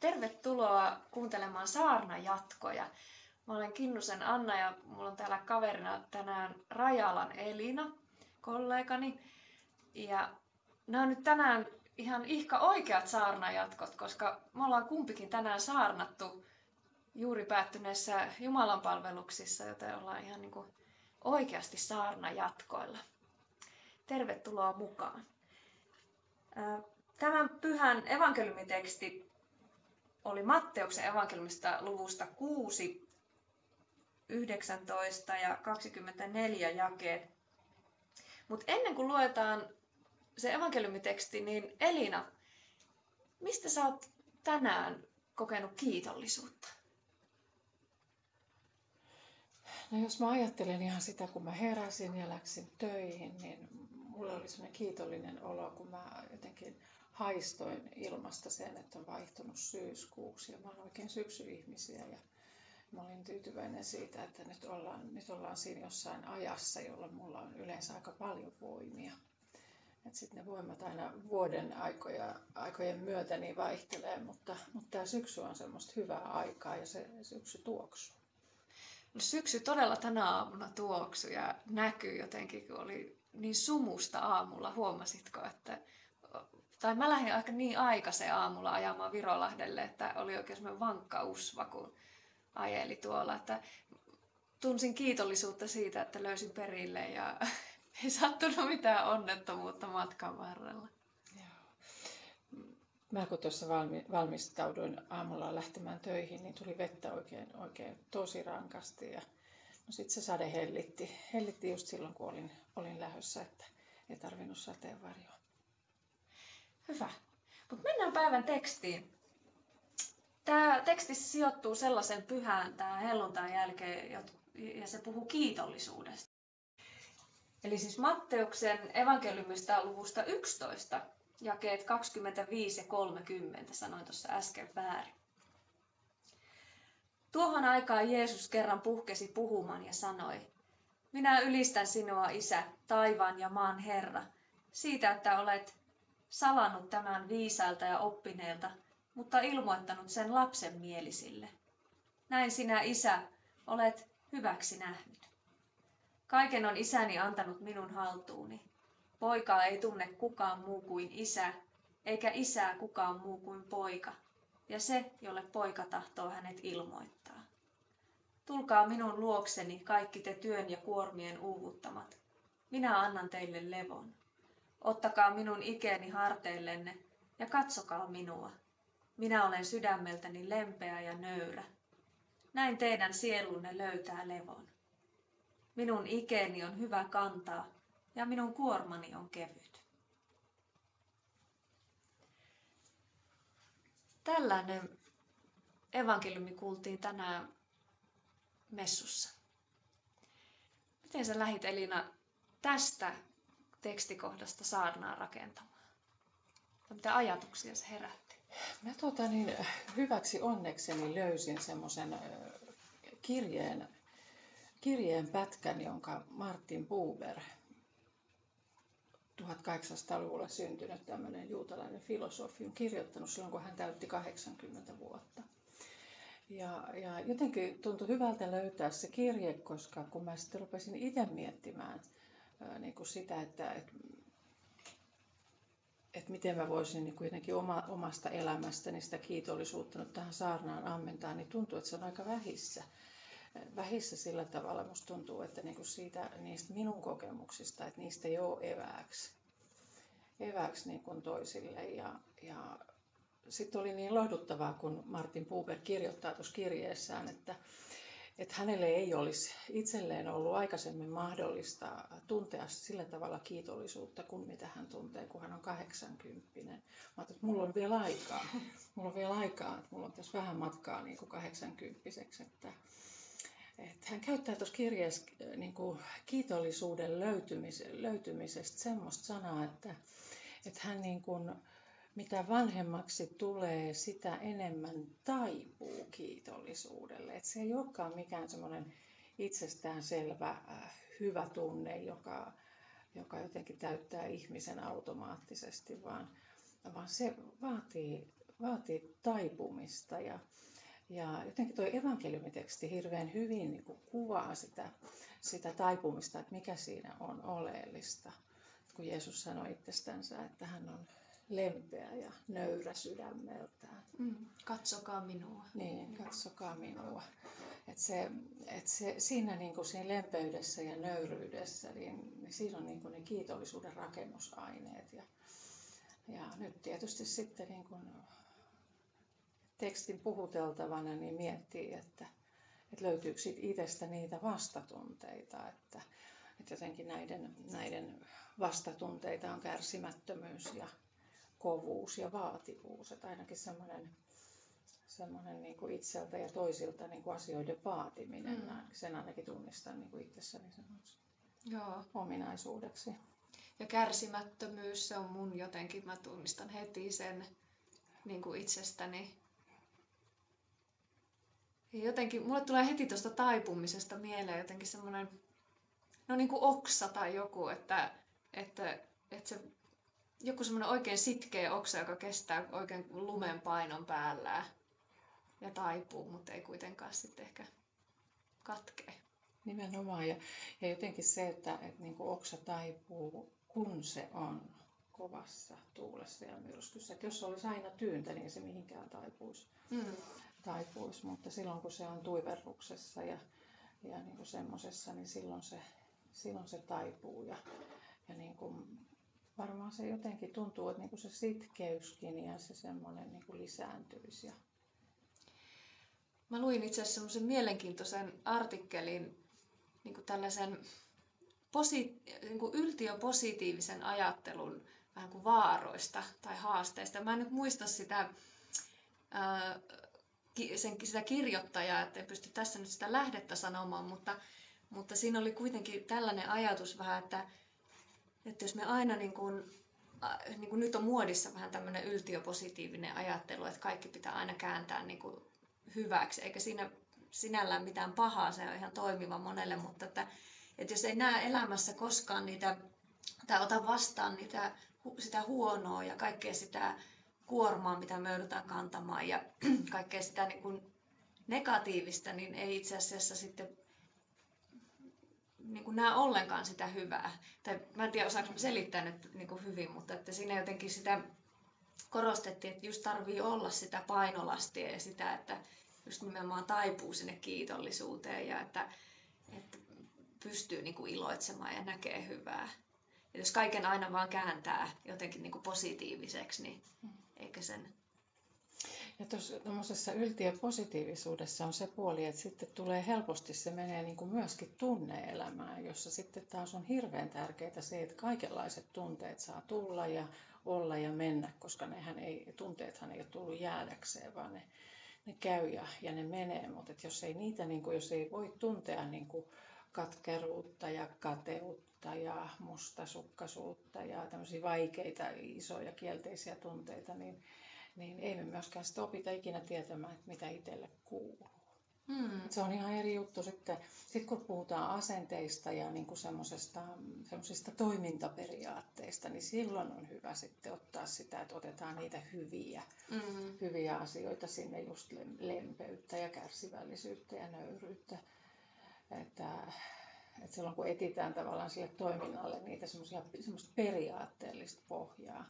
Tervetuloa kuuntelemaan Saarna jatkoja. Mä olen Kinnusen Anna ja mulla on täällä kaverina tänään Rajalan Elina, kollegani. Ja nämä on nyt tänään ihan ihka oikeat saarnajatkot, koska me ollaan kumpikin tänään saarnattu juuri päättyneissä Jumalan palveluksissa, joten ollaan ihan niin kuin oikeasti saarnajatkoilla. Tervetuloa mukaan. Tämän pyhän evankeliumiteksti oli Matteuksen evankeliumista luvusta 6, 19 ja 24 jakeet. Mutta ennen kuin luetaan se evankeliumiteksti, niin Elina, mistä sä oot tänään kokenut kiitollisuutta? No jos mä ajattelen ihan sitä, kun mä heräsin ja läksin töihin, niin mulla oli sellainen kiitollinen olo, kun mä jotenkin haistoin ilmasta sen, että on vaihtunut syyskuuksi ja mä olen oikein syksyihmisiä ja mä olin tyytyväinen siitä, että nyt ollaan, nyt ollaan siinä jossain ajassa, jolloin mulla on yleensä aika paljon voimia. Sitten ne voimat aina vuoden aikoja, aikojen myötä niin vaihtelee, mutta, mutta tämä syksy on semmoista hyvää aikaa ja se syksy tuoksuu. No syksy todella tänä aamuna tuoksu ja näkyy jotenkin, kun oli niin sumusta aamulla. Huomasitko, että tai mä lähdin aika niin aikaisen aamulla ajamaan Virolahdelle, että oli oikein semmoinen vankka usva, kun ajeli tuolla. Että tunsin kiitollisuutta siitä, että löysin perille ja ei sattunut mitään onnettomuutta matkan varrella. Mä kun tuossa valmistauduin aamulla lähtemään töihin, niin tuli vettä oikein, oikein tosi rankasti. Ja no sitten se sade hellitti, hellitti just silloin, kun olin, olin lähdössä, että ei tarvinnut sateenvarjoa. Hyvä. Mutta mennään päivän tekstiin. Tämä teksti sijoittuu sellaisen pyhään tämä helluntain jälkeen, ja se puhuu kiitollisuudesta. Eli siis Matteuksen evankeliumista luvusta 11, jakeet 25 ja 30, sanoin tuossa äsken väärin. Tuohon aikaan Jeesus kerran puhkesi puhumaan ja sanoi, minä ylistän sinua, Isä, taivaan ja maan Herra, siitä, että olet salannut tämän viisailta ja oppineelta, mutta ilmoittanut sen lapsen mielisille. Näin sinä, Isä, olet hyväksi nähnyt. Kaiken on isäni antanut minun haltuuni. Poikaa ei tunne kukaan muu kuin isä, eikä isää kukaan muu kuin poika, ja se, jolle poika tahtoo hänet ilmoittaa. Tulkaa minun luokseni kaikki te työn ja kuormien uuvuttamat. Minä annan teille levon. Ottakaa minun ikeeni harteillenne ja katsokaa minua. Minä olen sydämeltäni lempeä ja nöyrä. Näin teidän sielunne löytää levon. Minun ikeeni on hyvä kantaa ja minun kuormani on kevyt. Tällainen evankeliumi kuultiin tänään messussa. Miten sä lähit Elina tästä tekstikohdasta saarnaa rakentamaan? Tai mitä ajatuksia se herätti? Mä tota niin, hyväksi onnekseni löysin semmoisen kirjeen, kirjeen pätkän, jonka Martin Buber 1800-luvulla syntynyt tämmöinen juutalainen filosofi on kirjoittanut silloin, kun hän täytti 80 vuotta. Ja, ja jotenkin tuntui hyvältä löytää se kirje, koska kun mä sitten rupesin itse miettimään niin kuin sitä, että, että, että miten mä voisin niin kuin jotenkin oma, omasta elämästäni sitä kiitollisuutta nyt tähän saarnaan ammentaa, niin tuntuu, että se on aika vähissä vähissä sillä tavalla musta tuntuu, että niinku siitä, niistä minun kokemuksista, että niistä ei ole evääksi, evääksi niin kuin toisille. Ja, ja sitten oli niin lohduttavaa, kun Martin Buber kirjoittaa tuossa kirjeessään, että, että hänelle ei olisi itselleen ollut aikaisemmin mahdollista tuntea sillä tavalla kiitollisuutta kuin mitä hän tuntee, kun hän on 80. Mä että mulla on vielä aikaa. Mulla on vielä aikaa, että mulla on tässä vähän matkaa niin kuin 80 että, että hän käyttää tuossa kirjeessä äh, niin kuin kiitollisuuden löytymis, löytymisestä semmoista sanaa, että, että hän niin kuin, mitä vanhemmaksi tulee, sitä enemmän taipuu kiitollisuudelle. Että se ei olekaan mikään semmoinen itsestäänselvä äh, hyvä tunne, joka, joka jotenkin täyttää ihmisen automaattisesti, vaan, vaan se vaatii, vaatii taipumista ja, ja jotenkin tuo evankeliumiteksti hirveän hyvin niin kuin kuvaa sitä, sitä taipumista, että mikä siinä on oleellista. Kun Jeesus sanoi itsestänsä, että hän on lempeä ja nöyrä sydämeltään. Mm, katsokaa minua. Niin, katsokaa minua. Et se, et se, siinä, niin kuin siinä lempeydessä ja nöyryydessä, niin, niin siinä on niin kuin ne kiitollisuuden rakennusaineet. Ja, ja nyt tietysti sitten niin kuin tekstin puhuteltavana niin miettii, että, että löytyykö siitä itsestä niitä vastatunteita, että, että jotenkin näiden, näiden vastatunteita on kärsimättömyys ja kovuus ja vaativuus. Että ainakin semmoinen semmoinen niin kuin itseltä ja toisilta niin kuin asioiden vaatiminen. Mm. Sen ainakin tunnistan niin kuin itsessäni Joo. ominaisuudeksi. Ja kärsimättömyys, se on mun jotenkin, mä tunnistan heti sen niin kuin itsestäni. Ja jotenkin, mulle tulee heti tuosta taipumisesta mieleen jotenkin semmoinen, no niin kuin oksa tai joku, että, että, että se joku semmoinen oikein sitkeä oksa, joka kestää oikein lumen painon päällään ja taipuu, mutta ei kuitenkaan sitten ehkä katkee. Nimenomaan. Ja, ja jotenkin se, että, että niin kuin oksa taipuu, kun se on kovassa tuulessa ja myrskyssä. Että jos se olisi aina tyyntä, niin se mihinkään taipuisi. Mm. taipuisi. Mutta silloin kun se on tuiverruksessa ja, ja niin kuin semmoisessa, niin silloin se, silloin se taipuu. Ja, ja niin kuin varmaan se jotenkin tuntuu, että niin kuin se sitkeyskin ja se semmoinen niin kuin lisääntyisi. Ja Mä luin itse asiassa semmoisen mielenkiintoisen artikkelin niin kuin tällaisen posi, niin kuin yltiöpositiivisen ajattelun vähän kuin vaaroista tai haasteista. Mä en nyt muista sitä, ää, sen, sitä kirjoittajaa, että en pysty tässä nyt sitä lähdettä sanomaan, mutta, mutta siinä oli kuitenkin tällainen ajatus vähän, että, että jos me aina niin kuin, niin kuin nyt on muodissa vähän tämmöinen yltiöpositiivinen ajattelu, että kaikki pitää aina kääntää niin kuin hyväksi, eikä siinä sinällään mitään pahaa, se on ihan toimiva monelle, mutta että, että jos ei näe elämässä koskaan niitä, tai ota vastaan niitä, sitä huonoa ja kaikkea sitä kuormaa, mitä me joudutaan kantamaan ja kaikkea sitä niin kuin negatiivista, niin ei itse asiassa sitten niin kuin näe ollenkaan sitä hyvää. Tai mä en tiedä, osaanko selittää nyt niin kuin hyvin, mutta että siinä jotenkin sitä korostettiin, että just tarvii olla sitä painolastia ja sitä, että just nimenomaan taipuu sinne kiitollisuuteen ja että, että pystyy niin kuin iloitsemaan ja näkee hyvää. Ja jos kaiken aina vaan kääntää jotenkin niin kuin positiiviseksi, niin eikä sen... Ja tuossa yltiöpositiivisuudessa on se puoli, että sitten tulee helposti, se menee niin kuin myöskin tunneelämään, jossa sitten taas on hirveän tärkeää se, että kaikenlaiset tunteet saa tulla ja olla ja mennä, koska nehän ei, tunteethan ei ole tullut jäädäkseen, vaan ne, ne käy ja, ja ne menee. Mutta jos ei niitä, niin kuin, jos ei voi tuntea niin kuin katkeruutta ja kateutta ja mustasukkaisuutta ja tämmöisiä vaikeita, isoja, kielteisiä tunteita, niin, niin ei me myöskään sitä opita ikinä tietämään, että mitä itselle kuuluu. Hmm. Se on ihan eri juttu sitten, sit kun puhutaan asenteista ja niin kuin semmoisista toimintaperiaatteista, niin silloin on hyvä sitten ottaa sitä, että otetaan niitä hyviä, hmm. hyviä asioita sinne, just lempeyttä ja kärsivällisyyttä ja nöyryyttä. Että, että silloin kun etitään tavallaan sille toiminnalle niitä semmoista periaatteellista pohjaa,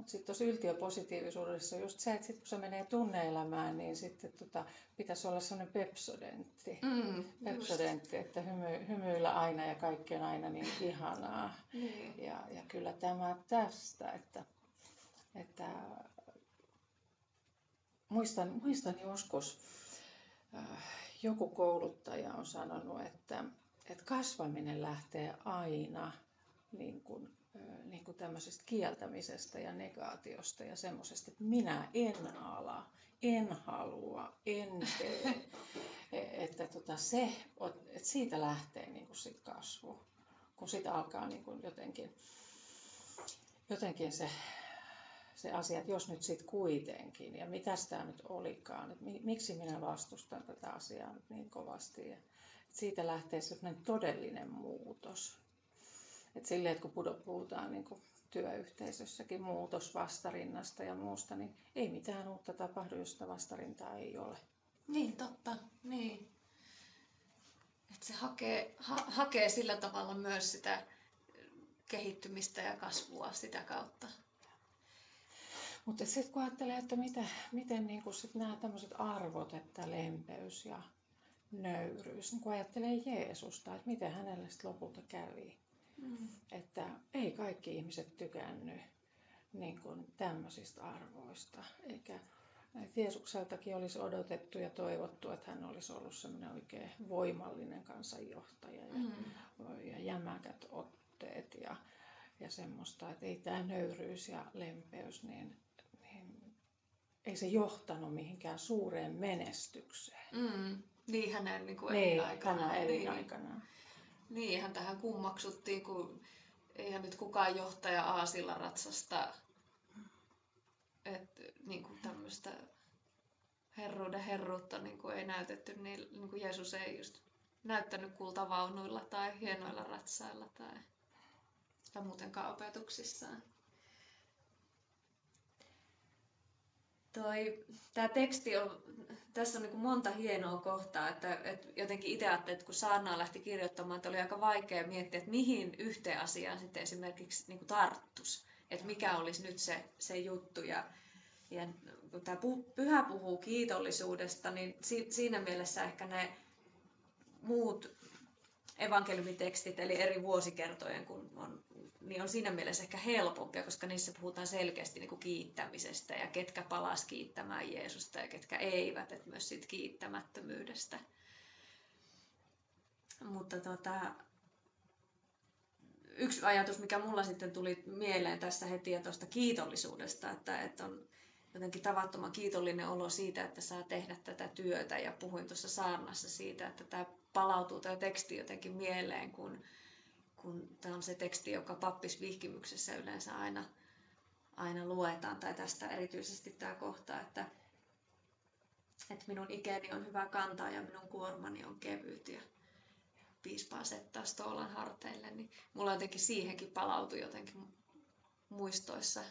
mutta sitten tuossa yltiöpositiivisuudessa on just se, että sit kun se menee tunneelämään, niin sitten tota, pitäisi olla sellainen pepsodentti. Mm, pepsodentti, että hymy, hymyillä aina ja kaikki on aina niin ihanaa. Mm. Ja, ja kyllä tämä tästä, että, että muistan, muistan joskus äh, joku kouluttaja on sanonut, että, että kasvaminen lähtee aina niin kuin niin kuin tämmöisestä kieltämisestä ja negaatiosta ja semmoisesta, että minä en ala, en halua, en tee. että tota se, että siitä lähtee niin kuin sit kasvu, kun sitä alkaa niin kuin jotenkin, jotenkin se, se asia, että jos nyt sitten kuitenkin, ja mitä tämä nyt olikaan, että miksi minä vastustan tätä asiaa nyt niin kovasti. Ja, että siitä lähtee sellainen todellinen muutos. Et silleen, että kun puhutaan niin kuin työyhteisössäkin muutos vastarinnasta ja muusta, niin ei mitään uutta tapahdu, jos sitä vastarintaa ei ole. Niin, totta. Niin. Et se hakee, ha, hakee sillä tavalla myös sitä kehittymistä ja kasvua sitä kautta. Mutta sitten kun ajattelee, että mitä, miten niin kun sit nämä tämmöiset arvot, että lempeys ja nöyryys, niin kun ajattelee Jeesusta, että miten hänelle sitten lopulta kävi. Mm. Että ei kaikki ihmiset tykännyt niin kuin tämmöisistä arvoista, eikä että Jeesukseltakin olisi odotettu ja toivottu, että hän olisi ollut semmoinen oikein voimallinen kansanjohtaja ja, mm. ja jämäkät otteet ja, ja semmoista, että ei tämä nöyryys ja lempeys, niin, niin ei se johtanut mihinkään suureen menestykseen. Mm. Niin hänen niin kuin niin, elinaikanaan. Niin. Niin, eihän tähän kummaksuttiin, kun eihän nyt kukaan johtaja aasilla ratsasta. Että niin kuin tämmöistä herruuden herruutta niin kuin ei näytetty, niin, niin kuin Jeesus ei just näyttänyt kultavaunuilla tai hienoilla ratsailla tai, tai muutenkaan opetuksissaan. Toi, tämä teksti on, tässä on niin monta hienoa kohtaa, että, että jotenkin itse ajattelin, että kun Saarnaa lähti kirjoittamaan, että oli aika vaikea miettiä, että mihin yhteen asiaan sitten esimerkiksi niin tarttus, että mikä olisi nyt se, se juttu. Ja, ja kun tämä pyhä puhuu kiitollisuudesta, niin siinä mielessä ehkä ne muut evankeliumitekstit, eli eri vuosikertojen, kun on niin on siinä mielessä ehkä helpompia, koska niissä puhutaan selkeästi niin kuin kiittämisestä ja ketkä palas kiittämään Jeesusta ja ketkä eivät, että myös siitä kiittämättömyydestä. Mutta tota, yksi ajatus, mikä mulla sitten tuli mieleen tässä heti ja tuosta kiitollisuudesta, että, että on jotenkin tavattoman kiitollinen olo siitä, että saa tehdä tätä työtä ja puhuin tuossa saarnassa siitä, että tämä palautuu tämä teksti jotenkin mieleen, kun kun tämä on se teksti, joka pappisvihkimyksessä yleensä aina, aina luetaan, tai tästä erityisesti tämä kohta, että, että minun ikäni on hyvä kantaa ja minun kuormani on kevyt ja piispa asettaa stoolan harteille, niin mulla jotenkin siihenkin palautui jotenkin muistoissa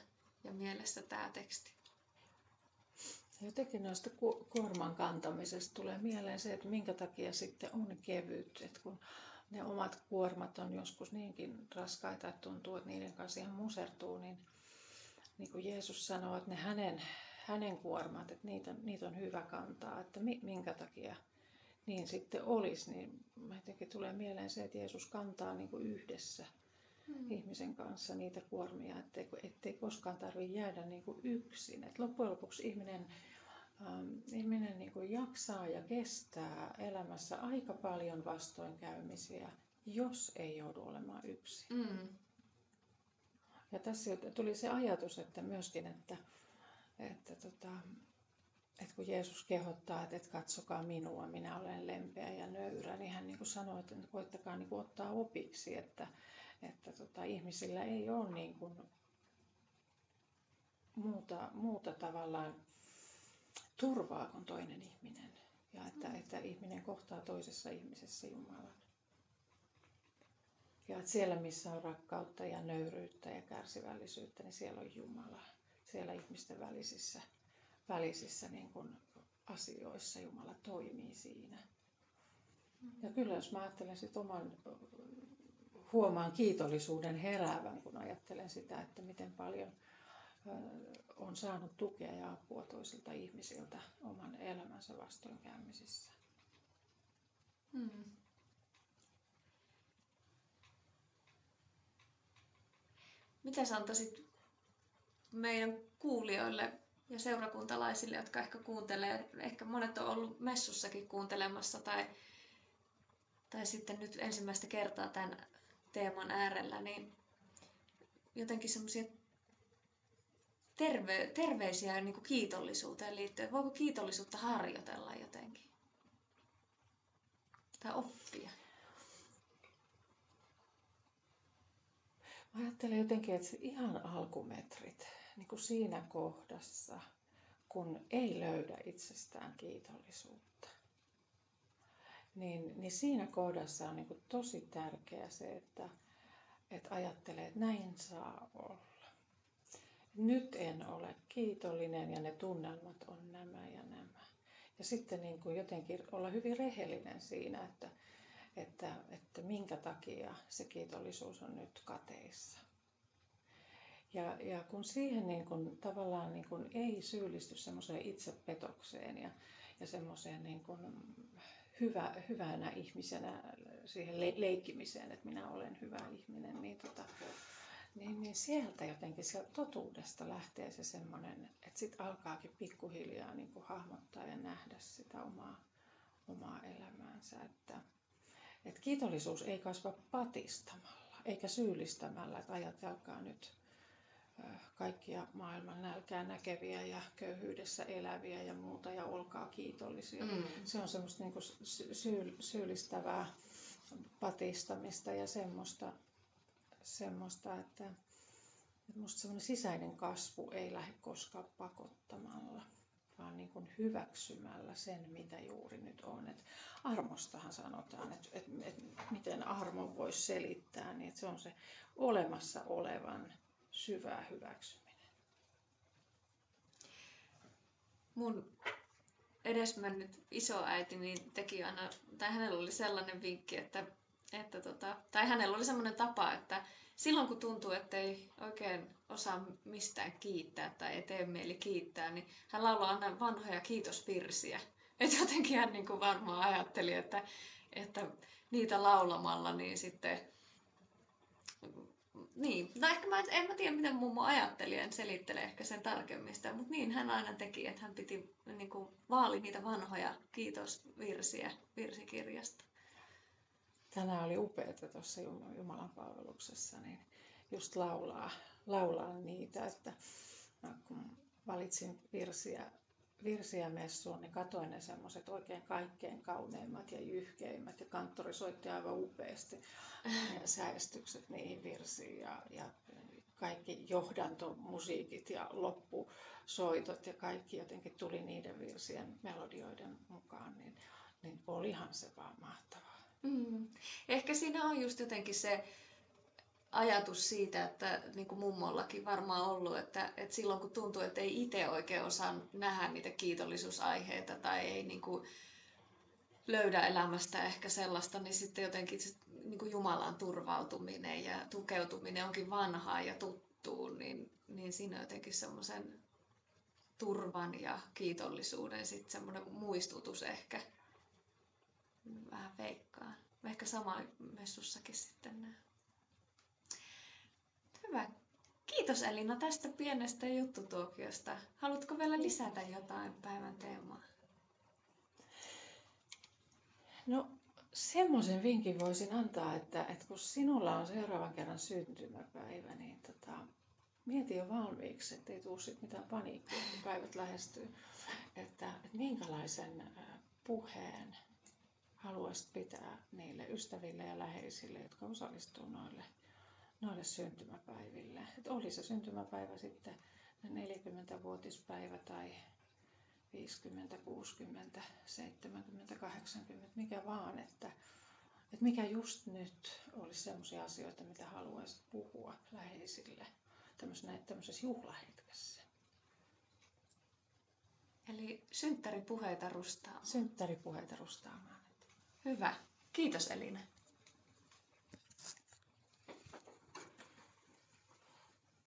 ja mielessä tämä teksti. Jotenkin noista kuorman kantamisesta tulee mieleen se, että minkä takia sitten on kevyt. Että kun ne omat kuormat on joskus niinkin raskaita, että tuntuu, että niiden kanssa ihan musertuu, niin, niin kuin Jeesus sanoo, että ne hänen, hänen kuormat, että niitä, niitä on hyvä kantaa, että minkä takia niin sitten olisi, niin jotenkin tulee mieleen se, että Jeesus kantaa niin kuin yhdessä hmm. ihmisen kanssa niitä kuormia, ettei, ettei koskaan tarvitse jäädä niin kuin yksin. Et loppujen lopuksi ihminen Ähm, jaksaa ja kestää elämässä aika paljon vastoinkäymisiä, jos ei joudu olemaan yksin. Mm. Ja tässä tuli se ajatus, että myöskin, että, että, tota, että kun Jeesus kehottaa, että, että katsokaa minua, minä olen lempeä ja nöyrä, niin hän niin kuin sanoi, että koittakaa niin kuin ottaa opiksi, että, että tota, ihmisillä ei ole niin kuin muuta, muuta tavallaan turvaa kuin toinen ihminen. Ja että, mm. että ihminen kohtaa toisessa ihmisessä Jumalan. Ja että siellä, missä on rakkautta ja nöyryyttä ja kärsivällisyyttä, niin siellä on Jumala. Siellä ihmisten välisissä, välisissä niin kuin asioissa Jumala toimii siinä. Mm. Ja kyllä jos mä ajattelen sit oman, huomaan kiitollisuuden heräävän, kun ajattelen sitä, että miten paljon on saanut tukea ja apua toisilta ihmisiltä oman elämänsä vastoinkäymisissä. Hmm. Mitä sä antaisit meidän kuulijoille ja seurakuntalaisille, jotka ehkä kuuntelee, ehkä monet on ollut messussakin kuuntelemassa tai, tai sitten nyt ensimmäistä kertaa tämän teeman äärellä, niin jotenkin semmoisia terve, terveisiä niin kuin kiitollisuuteen liittyen. Voiko kiitollisuutta harjoitella jotenkin? Tai oppia? Mä ajattelen jotenkin, että ihan alkumetrit, niin kuin siinä kohdassa, kun ei löydä itsestään kiitollisuutta, niin, niin siinä kohdassa on niin tosi tärkeää se, että, että ajattelee, että näin saa olla nyt en ole kiitollinen ja ne tunnelmat on nämä ja nämä. Ja sitten niin kuin jotenkin olla hyvin rehellinen siinä, että, että, että minkä takia se kiitollisuus on nyt kateissa. Ja, ja kun siihen niin kun, tavallaan niin kun ei syyllisty semmoiseen itsepetokseen ja, ja semmoiseen niin kun, hyvä, hyvänä ihmisenä siihen le- leikkimiseen, että minä olen hyvä ihminen, niin, sieltä jotenkin sieltä totuudesta lähtee se semmoinen, että sitten alkaakin pikkuhiljaa niin kuin hahmottaa ja nähdä sitä omaa, omaa elämäänsä. Että, että kiitollisuus ei kasva patistamalla eikä syyllistämällä, että ajatelkaa nyt kaikkia maailman nälkää näkeviä ja köyhyydessä eläviä ja muuta ja olkaa kiitollisia. Mm. Se on semmoista niin syy, syyllistävää patistamista ja semmoista, semmoista että, musta semmoinen sisäinen kasvu ei lähde koskaan pakottamalla, vaan niin kuin hyväksymällä sen, mitä juuri nyt on. Et armostahan sanotaan, että, että, että miten armo voisi selittää, niin se on se olemassa olevan syvä hyväksyminen. Mun edesmennyt isoäiti niin teki aina, tai hänellä oli sellainen vinkki, että, että tota, tai hänellä oli sellainen tapa, että silloin kun tuntuu, että ei oikein osaa mistään kiittää tai ei tee mieli kiittää, niin hän laulaa aina vanhoja kiitosvirsiä. Että jotenkin hän niin kuin varmaan ajatteli, että, että niitä laulamalla niin sitten niin, no ehkä mä, en mä tiedä miten mummo ajatteli, en selittele ehkä sen tarkemmin sitä, mutta niin hän aina teki, että hän piti niin kuin, vaali niitä vanhoja kiitosvirsiä virsikirjasta. Tänään oli upeaa tuossa Jumalan palveluksessa, niin just laulaa, laulaa niitä, että kun valitsin virsiä virsiä messuun, niin katoin ne semmoiset oikein kaikkein kauneimmat ja jyhkeimmät ja kanttori soitti aivan upeasti ja säästykset niihin virsiin ja, ja kaikki johdantomusiikit ja loppusoitot ja kaikki jotenkin tuli niiden virsien melodioiden mukaan, niin, niin olihan se vaan mahtavaa. Mm. Ehkä siinä on just jotenkin se ajatus siitä, että niin kuin mummollakin varmaan ollut, että, että silloin kun tuntuu, että ei itse oikein osaa nähdä niitä kiitollisuusaiheita tai ei niin kuin löydä elämästä ehkä sellaista, niin sitten jotenkin se niin kuin Jumalan turvautuminen ja tukeutuminen onkin vanhaa ja tuttuun, niin, niin siinä jotenkin semmoisen turvan ja kiitollisuuden sitten semmoinen muistutus ehkä. Vähän veikkaan. Ehkä sama messussakin sitten näin. Hyvä. Kiitos Elina tästä pienestä juttutuokiosta. Haluatko vielä lisätä jotain päivän teemaa? No semmoisen vinkin voisin antaa, että, että kun sinulla on seuraavan kerran syntymäpäivä, niin tota, mieti jo valmiiksi, ettei tule sit mitään paniikkia, kun päivät lähestyy. Että, että minkälaisen puheen haluaisit pitää niille ystäville ja läheisille, jotka osallistuu noille noille syntymäpäiville. Että oli se syntymäpäivä sitten 40-vuotispäivä tai 50, 60, 70, 80, mikä vaan, että, että mikä just nyt olisi sellaisia asioita, mitä haluaisit puhua läheisille tämmöisessä juhlahetkessä. Eli synttäripuheita rustaamaan. Synttäripuheita rustaamaan. Hyvä. Kiitos Elina.